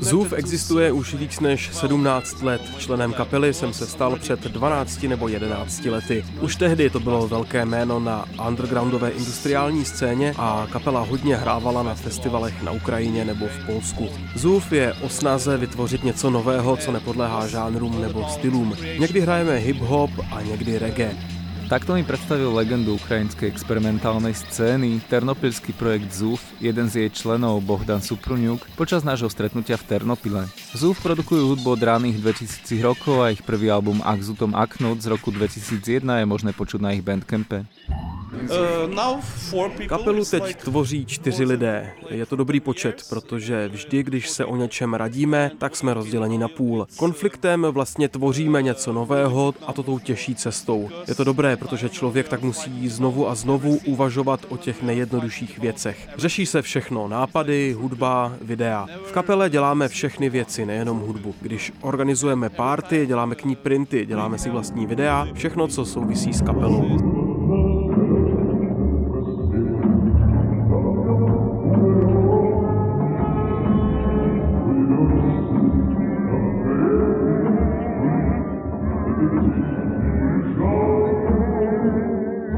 Zův existuje už víc než 17 let. Členem kapely jsem se stal před 12 nebo 11 lety. Už tehdy to bylo velké jméno na undergroundové industriální scéně a kapela hodně hrávala na festivalech na Ukrajině nebo v Polsku. Zův je o snaze vytvořit něco nového, co nepodléhá žánrům nebo stylům. Někdy hrajeme hip-hop a někdy reggae. Takto mi predstavil legendu ukrajinskej experimentálnej scény, ternopilský projekt ZUF, jeden z jej členov Bohdan Supruniuk, počas nášho stretnutia v Ternopile. ZUF produkujú hudbu od raných 2000 rokov a ich prvý album Akzutom Aknut z roku 2001 je možné počuť na ich bandcampe. Kapelu teď tvoří čtyři lidé. Je to dobrý počet, protože vždy, když se o něčem radíme, tak jsme rozděleni na půl. Konfliktem vlastně tvoříme něco nového a to tou těžší cestou. Je to dobré, protože člověk tak musí znovu a znovu uvažovat o těch nejjednodušších věcech. Řeší se všechno, nápady, hudba, videa. V kapele děláme všechny věci, nejenom hudbu. Když organizujeme párty, děláme k ní printy, děláme si vlastní videa, všechno, co souvisí s kapelou.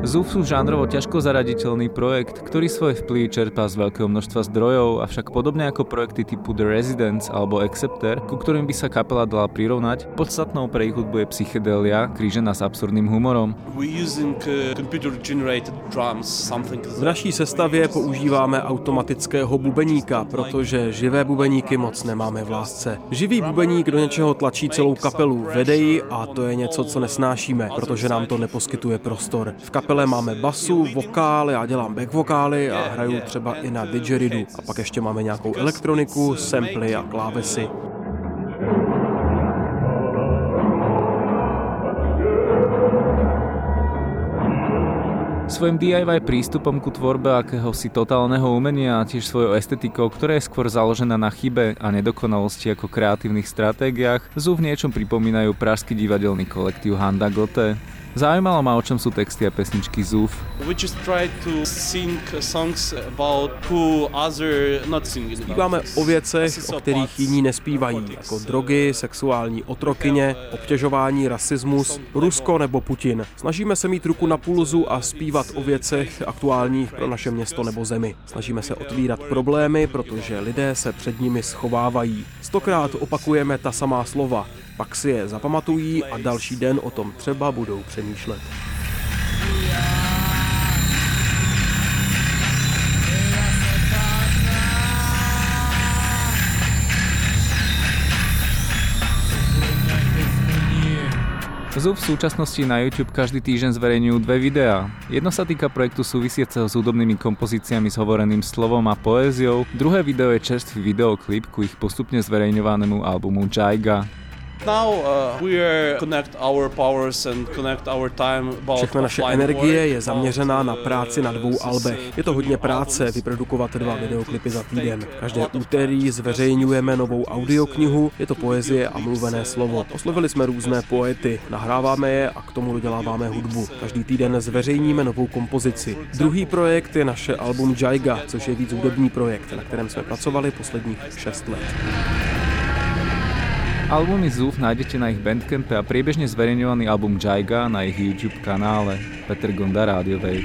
ZUF sú žánrovo ťažko zaraditeľný projekt, ktorý svoje vplyv čerpá z veľkého množstva zdrojov, avšak podobne ako projekty typu The Residence alebo Accepter, ku ktorým by sa kapela dala prirovnať, podstatnou pre ich hudbu je psychedelia, krížená s absurdným humorom. Uh, v naší sestavě používáme automatického bubeníka, protože živé bubeníky moc nemáme v lásce. Živý bubeník do něčeho tlačí celou kapelu, vede ji a to je něco, co nesnášíme, protože nám to neposkytuje prostor. V kapele kapele máme basu, vokály, já dělám back vokály a hraju třeba i na didgeridu. A pak ještě máme nějakou elektroniku, samply a klávesy. Svojim DIY prístupom ku tvorbe akéhosi totálneho umenia a tiež svojou estetikou, ktorá je skôr založená na chybe a nedokonalosti ako kreatívnych stratégiách, zú v niečom pripomínajú pražský divadelný kolektív Handa Gote. Zaujímalo ma, o čom sú texty a pesničky ZUF. Zpíváme o věcech, o kterých jiní nespívají, jako drogy, sexuální otrokyně, obtěžování, rasismus, Rusko nebo Putin. Snažíme se mít ruku na pulzu a zpívat o věcech aktuálních pro naše město nebo zemi. Snažíme se otvírat problémy, protože lidé se před nimi schovávají. Stokrát opakujeme ta samá slova pak si je zapamatují a další den o tom třeba budou přemýšlet. Zub v súčasnosti na YouTube každý týždeň zverejňujú dve videá. Jedno sa týka projektu súvisiaceho s hudobnými kompozíciami s hovoreným slovom a poéziou, druhé video je čerstvý videoklip ku ich postupne zverejňovanému albumu Jaiga. Uh, Všechna naše energie je zaměřená na práci na dvou albech. Je to hodně práce vyprodukovat dva videoklipy za týden. Každé úterý zveřejňujeme novou audioknihu, je to poezie a mluvené slovo. Oslovili jsme různé poety, nahráváme je a k tomu doděláváme hudbu. Každý týden zveřejníme novou kompozici. Druhý projekt je naše album Jaiga, což je víc hudební projekt, na kterém jsme pracovali posledních 6 let. Albumy Zuf nájdete na ich bandcampe a priebežne zverejňovaný album Jaiga na ich YouTube kanále Peter Gonda Rádiovej.